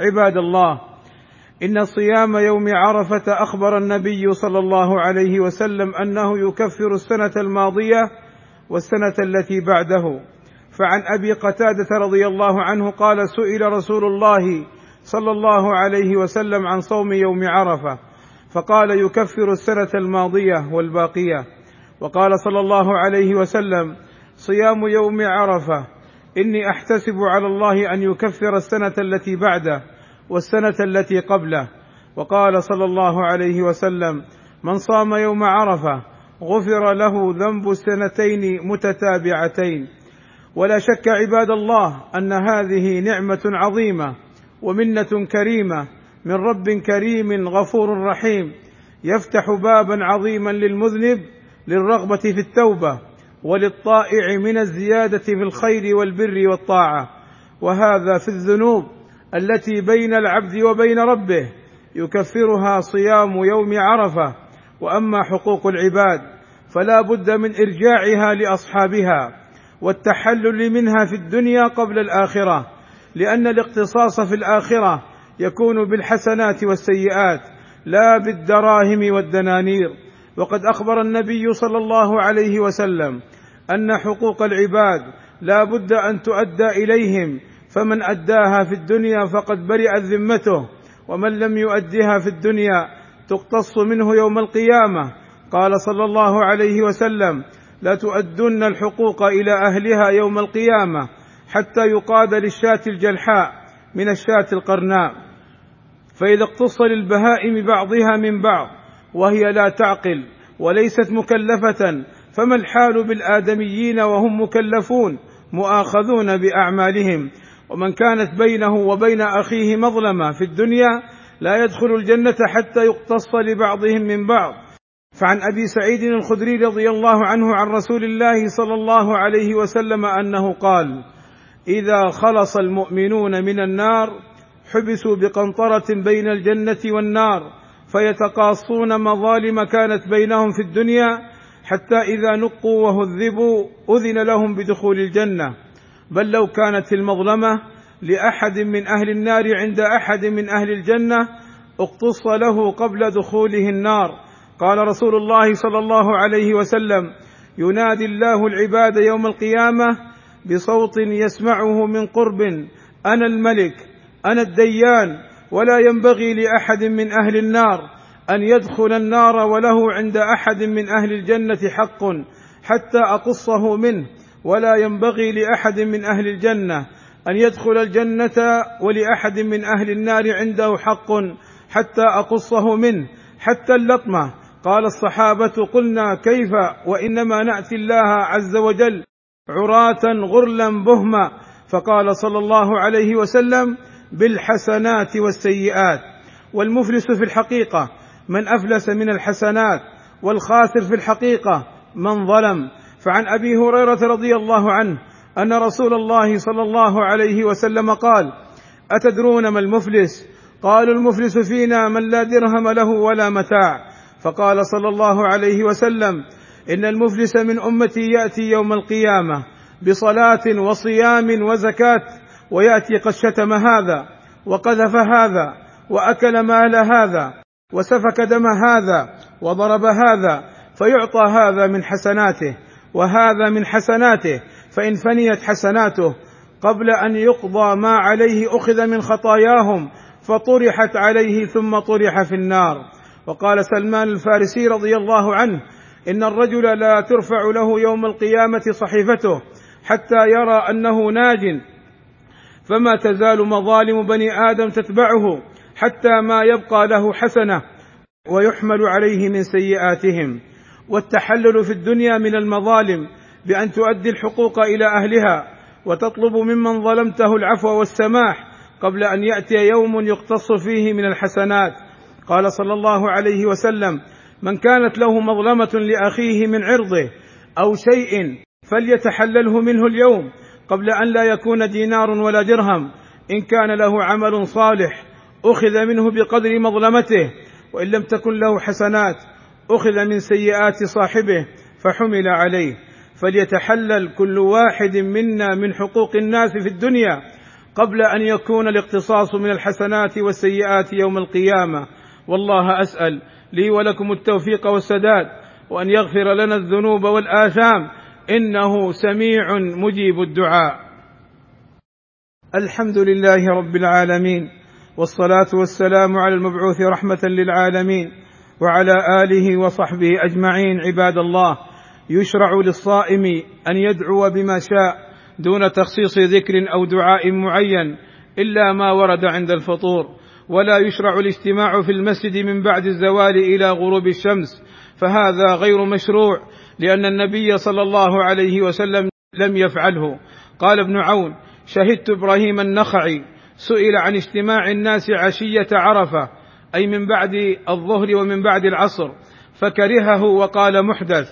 عباد الله إن صيام يوم عرفة أخبر النبي صلى الله عليه وسلم أنه يكفر السنة الماضية والسنة التي بعده. فعن أبي قتادة رضي الله عنه قال سئل رسول الله صلى الله عليه وسلم عن صوم يوم عرفة فقال يكفر السنة الماضية والباقية. وقال صلى الله عليه وسلم صيام يوم عرفة إني أحتسب على الله أن يكفر السنة التي بعده والسنة التي قبله. وقال صلى الله عليه وسلم من صام يوم عرفة غفر له ذنب السنتين متتابعتين. ولا شك عباد الله أن هذه نعمة عظيمة ومنة كريمة من رب كريم غفور رحيم يفتح بابا عظيما للمذنب للرغبة في التوبة وللطائع من الزيادة في الخير والبر والطاعة. وهذا في الذنوب التي بين العبد وبين ربه يكفرها صيام يوم عرفة. وأما حقوق العباد فلا بد من إرجاعها لأصحابها والتحلل منها في الدنيا قبل الآخرة. لأن الاقتصاص في الآخرة يكون بالحسنات والسيئات لا بالدراهم والدنانير. وقد أخبر النبي صلى الله عليه وسلم أن حقوق العباد لا بد أن تؤدى إليهم فمن أداها في الدنيا فقد برئت ذمته ومن لم يؤدها في الدنيا تقتص منه يوم القيامة. قال صلى الله عليه وسلم لا تؤدن الحقوق إلى أهلها يوم القيامة حتى يقاد للشاة الجلحاء من الشاة القرناء. فإذا اقتص للبهائم بعضها من بعض وهي لا تعقل وليست مكلفة فما الحال بالآدميين وهم مكلفون مؤاخذون بأعمالهم؟ ومن كانت بينه وبين أخيه مظلمة في الدنيا لا يدخل الجنة حتى يقتص لبعضهم من بعض. فعن أبي سعيد الخدري رضي الله عنه عن رسول الله صلى الله عليه وسلم أنه قال إذا خلص المؤمنون من النار حبسوا بقنطرة بين الجنة والنار فيتقاصون مظالم كانت بينهم في الدنيا حتى إذا نقوا وهذبوا أذن لهم بدخول الجنة. بل لو كانت المظلمة لأحد من أهل النار عند أحد من أهل الجنة اقتص له قبل دخوله النار. قال رسول الله صلى الله عليه وسلم ينادي الله العباد يوم القيامة بصوت يسمعه من قرب أنا الملك أنا الديان ولا ينبغي لأحد من أهل النار. أن يدخل النار وله عند أحد من أهل الجنة حق حتى أقصه منه ولا ينبغي لأحد من أهل الجنة أن يدخل الجنة ولأحد من أهل النار عنده حق حتى أقصه منه حتى اللطمة. قال الصحابة قلنا كيف وإنما نأتي الله عز وجل عراة غرلا بهما. فقال صلى الله عليه وسلم بالحسنات والسيئات. والمفلس في الحقيقة من أفلس من الحسنات والخاسر في الحقيقة من ظلم. فعن أبي هريرة رضي الله عنه أن رسول الله صلى الله عليه وسلم قال أتدرون ما المفلس؟ قالوا المفلس فينا من لا درهم له ولا متاع. فقال صلى الله عليه وسلم إن المفلس من أمتي يأتي يوم القيامة بصلاة وصيام وزكاة ويأتي قد شتم هذا وقذف هذا وأكل مال هذا وسفك دم هذا وضرب هذا فيعطى هذا من حسناته وهذا من حسناته فإن فنيت حسناته قبل أن يقضى ما عليه أخذ من خطاياهم فطرحت عليه ثم طرح في النار. وقال سلمان الفارسي رضي الله عنه إن الرجل لا ترفع له يوم القيامة صحيفته حتى يرى أنه ناج فما تزال مظالم بني آدم تتبعه. حتى ما يبقى له حسنة ويحمل عليه من سيئاتهم. والتحلل في الدنيا من المظالم بأن تؤدي الحقوق إلى أهلها وتطلب ممن ظلمته العفو والسماح قبل أن يأتي يوم يقتص فيه من الحسنات. قال صلى الله عليه وسلم من كانت له مظلمة لأخيه من عرضه أو شيء فليتحلله منه اليوم قبل أن لا يكون دينار ولا درهم إن كان له عمل صالح أخذ منه بقدر مظلمته وإن لم تكن له حسنات أخذ من سيئات صاحبه فحمل عليه. فليتحلل كل واحد منا من حقوق الناس في الدنيا قبل أن يكون الاقتصاص من الحسنات والسيئات يوم القيامة. والله أسأل لي ولكم التوفيق والسداد وأن يغفر لنا الذنوب والآثام. إنه سميع مجيب الدعاء. الحمد لله رب العالمين. والصلاة والسلام على المبعوث رحمة للعالمين وعلى آله وصحبه أجمعين عباد الله. يشرع للصائم أن يدعو بما شاء دون تخصيص ذكر أو دعاء معين إلا ما ورد عند الفطور. ولا يشرع الاجتماع في المسجد من بعد الزوال إلى غروب الشمس. فهذا غير مشروع لأن النبي صلى الله عليه وسلم لم يفعله. قال ابن عون شهدت إبراهيم النخعي سئل عن اجتماع الناس عشية عرفة أي من بعد الظهر ومن بعد العصر فكرهه وقال محدث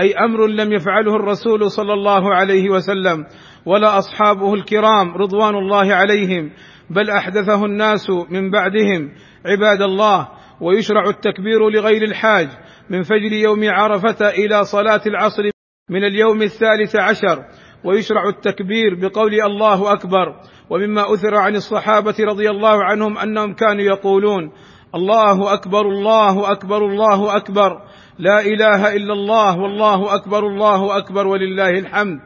أي أمر لم يفعله الرسول صلى الله عليه وسلم ولا أصحابه الكرام رضوان الله عليهم بل أحدثه الناس من بعدهم عباد الله ويشرع التكبير لغير الحاج من فجر يوم عرفة إلى صلاة العصر من اليوم الثالث عشر. ويشرع التكبير بقول الله أكبر. ومما أثر عن الصحابة رضي الله عنهم أنهم كانوا يقولون الله أكبر الله أكبر الله أكبر. لا إله إلا الله والله أكبر الله أكبر ولله الحمد.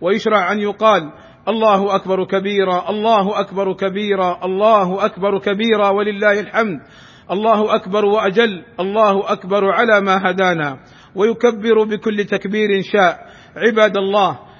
ويشرع أن يقال الله أكبر كبيرا الله أكبر كبيرا الله أكبر كبيرا ولله الحمد. الله أكبر وأجل الله أكبر على ما هدانا. ويكبر بكل تكبير شاء. عباد الله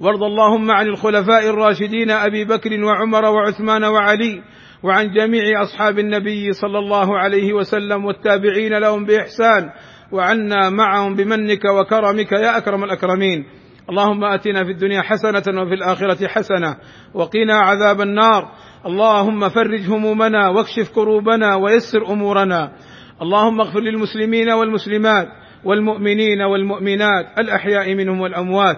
وارض اللهم عن الخلفاء الراشدين أبي بكر وعمر وعثمان وعلي وعن جميع أصحاب النبي صلى الله عليه وسلم والتابعين لهم بإحسان وعنا معهم بمنك وكرمك يا أكرم الأكرمين. اللهم آتنا في الدنيا حسنة وفي الآخرة حسنة وقنا عذاب النار. اللهم فرج همومنا واكشف كروبنا ويسر أمورنا. اللهم اغفر للمسلمين والمسلمات والمؤمنين والمؤمنات الأحياء منهم والأموات.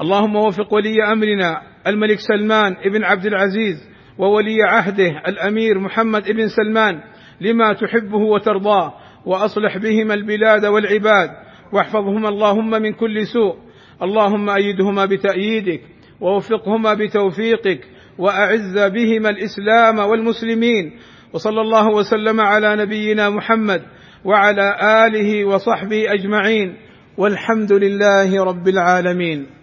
اللهم وفق ولي أمرنا الملك سلمان ابن عبد العزيز وولي عهده الأمير محمد ابن سلمان لما تحبه وترضاه وأصلح بهما البلاد والعباد واحفظهما اللهم من كل سوء. اللهم أيدهما بتأييدك ووفقهما بتوفيقك وأعز بهما الإسلام والمسلمين. وصلى الله وسلم على نبينا محمد وعلى آله وصحبه أجمعين. والحمد لله رب العالمين.